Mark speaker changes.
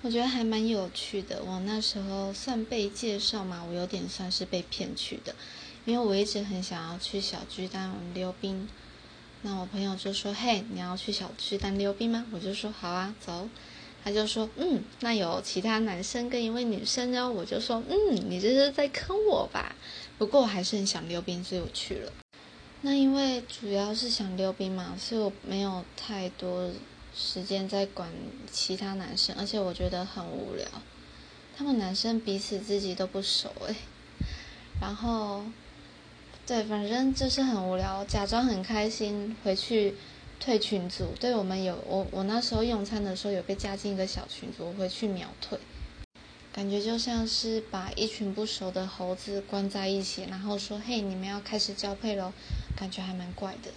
Speaker 1: 我觉得还蛮有趣的。我那时候算被介绍嘛，我有点算是被骗去的，因为我一直很想要去小巨蛋溜冰。那我朋友就说：“嘿，你要去小巨蛋溜冰吗？”我就说：“好啊，走。”他就说：“嗯，那有其他男生跟一位女生哦。”我就说：“嗯，你这是在坑我吧？”不过我还是很想溜冰，所以我去了。那因为主要是想溜冰嘛，所以我没有太多。时间在管其他男生，而且我觉得很无聊。他们男生彼此自己都不熟诶。然后，对，反正就是很无聊，假装很开心，回去退群组。对我们有我我那时候用餐的时候有被加进一个小群组，我回去秒退。感觉就像是把一群不熟的猴子关在一起，然后说：“嘿，你们要开始交配喽。”感觉还蛮怪的。